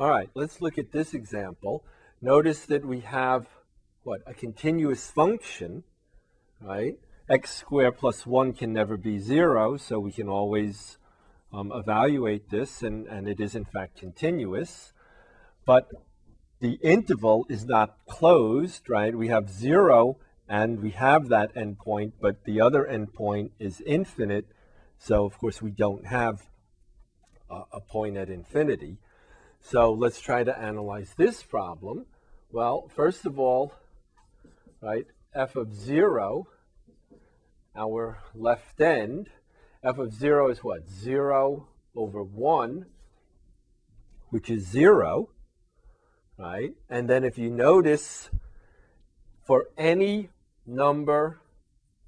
All right, let's look at this example. Notice that we have, what, a continuous function, right? x squared plus 1 can never be 0, so we can always um, evaluate this, and, and it is in fact continuous. But the interval is not closed, right? We have 0, and we have that endpoint, but the other endpoint is infinite, so of course we don't have a, a point at infinity. So let's try to analyze this problem. Well, first of all, right, f of 0 our left end, f of 0 is what? 0 over 1, which is 0, right? And then if you notice, for any number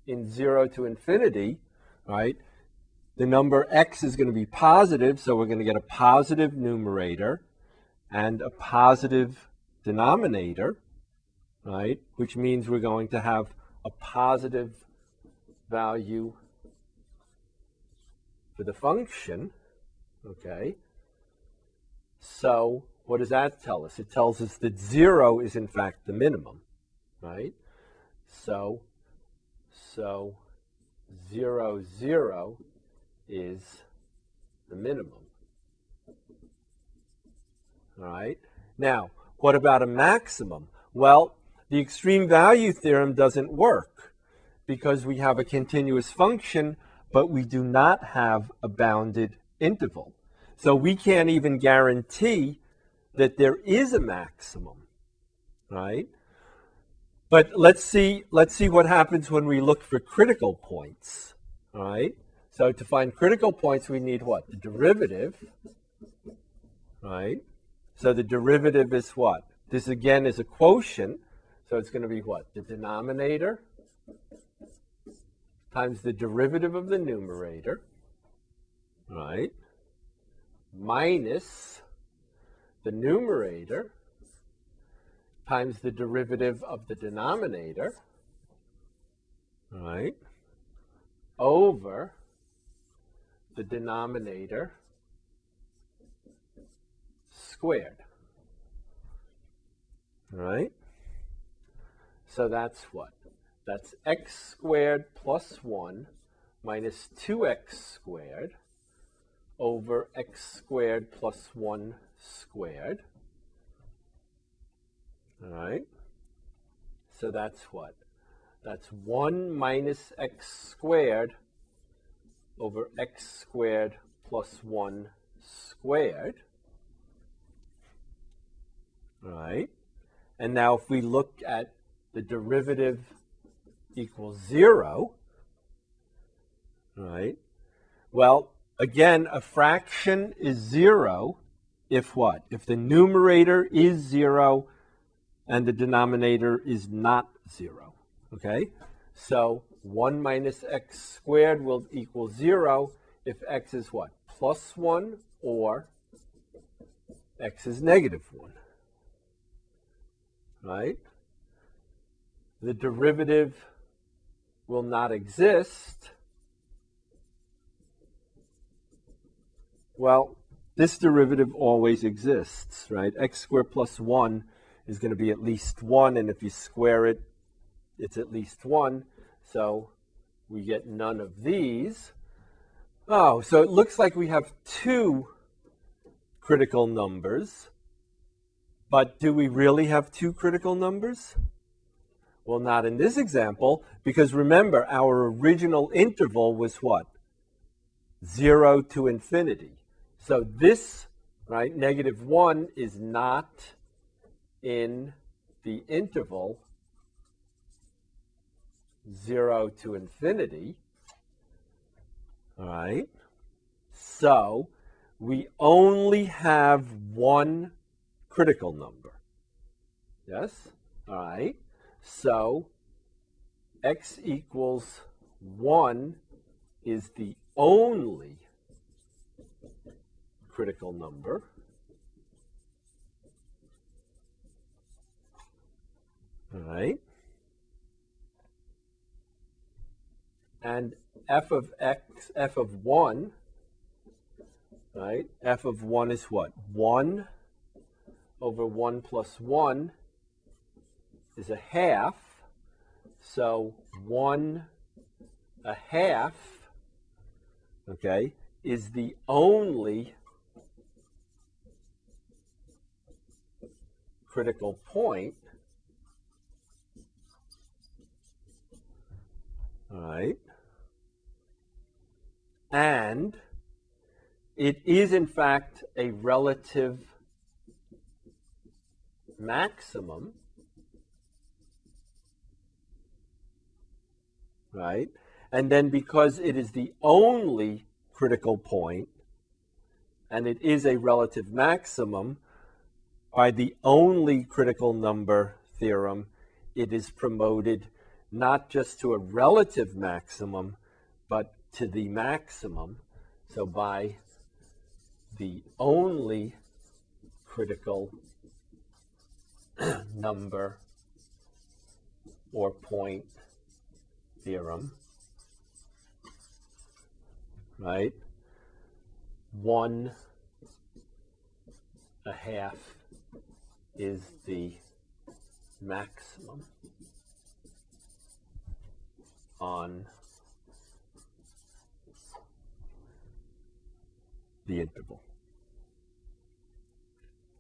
in 0 to infinity, right, the number x is going to be positive, so we're going to get a positive numerator and a positive denominator, right, which means we're going to have a positive value for the function, okay? So what does that tell us? It tells us that 0 is in fact the minimum, right? So, so 0, 0 is the minimum. All right? Now, what about a maximum? Well, the extreme value theorem doesn't work because we have a continuous function, but we do not have a bounded interval. So we can't even guarantee that there is a maximum, right? But let's see, let's see what happens when we look for critical points, all right? So to find critical points, we need what? The derivative, right? So the derivative is what? This again is a quotient, so it's going to be what? The denominator times the derivative of the numerator, right, minus the numerator times the derivative of the denominator, right, over the denominator squared. Right? So that's what? That's x squared plus 1 minus 2x squared over x squared plus 1 squared. All right? So that's what? That's 1 minus x squared over x squared plus 1 squared. Right? And now if we look at the derivative equals zero, right? Well, again, a fraction is zero if what? If the numerator is zero and the denominator is not zero, okay? So 1 minus x squared will equal 0 if x is what? Plus 1 or x is negative 1. Right? The derivative will not exist, well, this derivative always exists, right? x squared plus 1 is going to be at least 1, and if you square it, it's at least 1. So we get none of these. Oh, so it looks like we have two critical numbers. But do we really have two critical numbers? Well, not in this example, because remember, our original interval was what? 0 to infinity. So this, right, negative 1 is not in the interval 0 to infinity. All right? So we only have one critical number. Yes? All right? So x equals 1 is the only critical number. All right. And f of x, f of 1, right? f of 1 is what? 1 over 1 plus 1 is a half. So 1 a half, okay, is the only critical point. All right. And it is, in fact, a relative maximum, right? And then because it is the only critical point, and it is a relative maximum, by the only critical number theorem, it is promoted not just to a relative maximum, but to the maximum. So by the only critical number or point theorem, right? One a half is the maximum on the interval.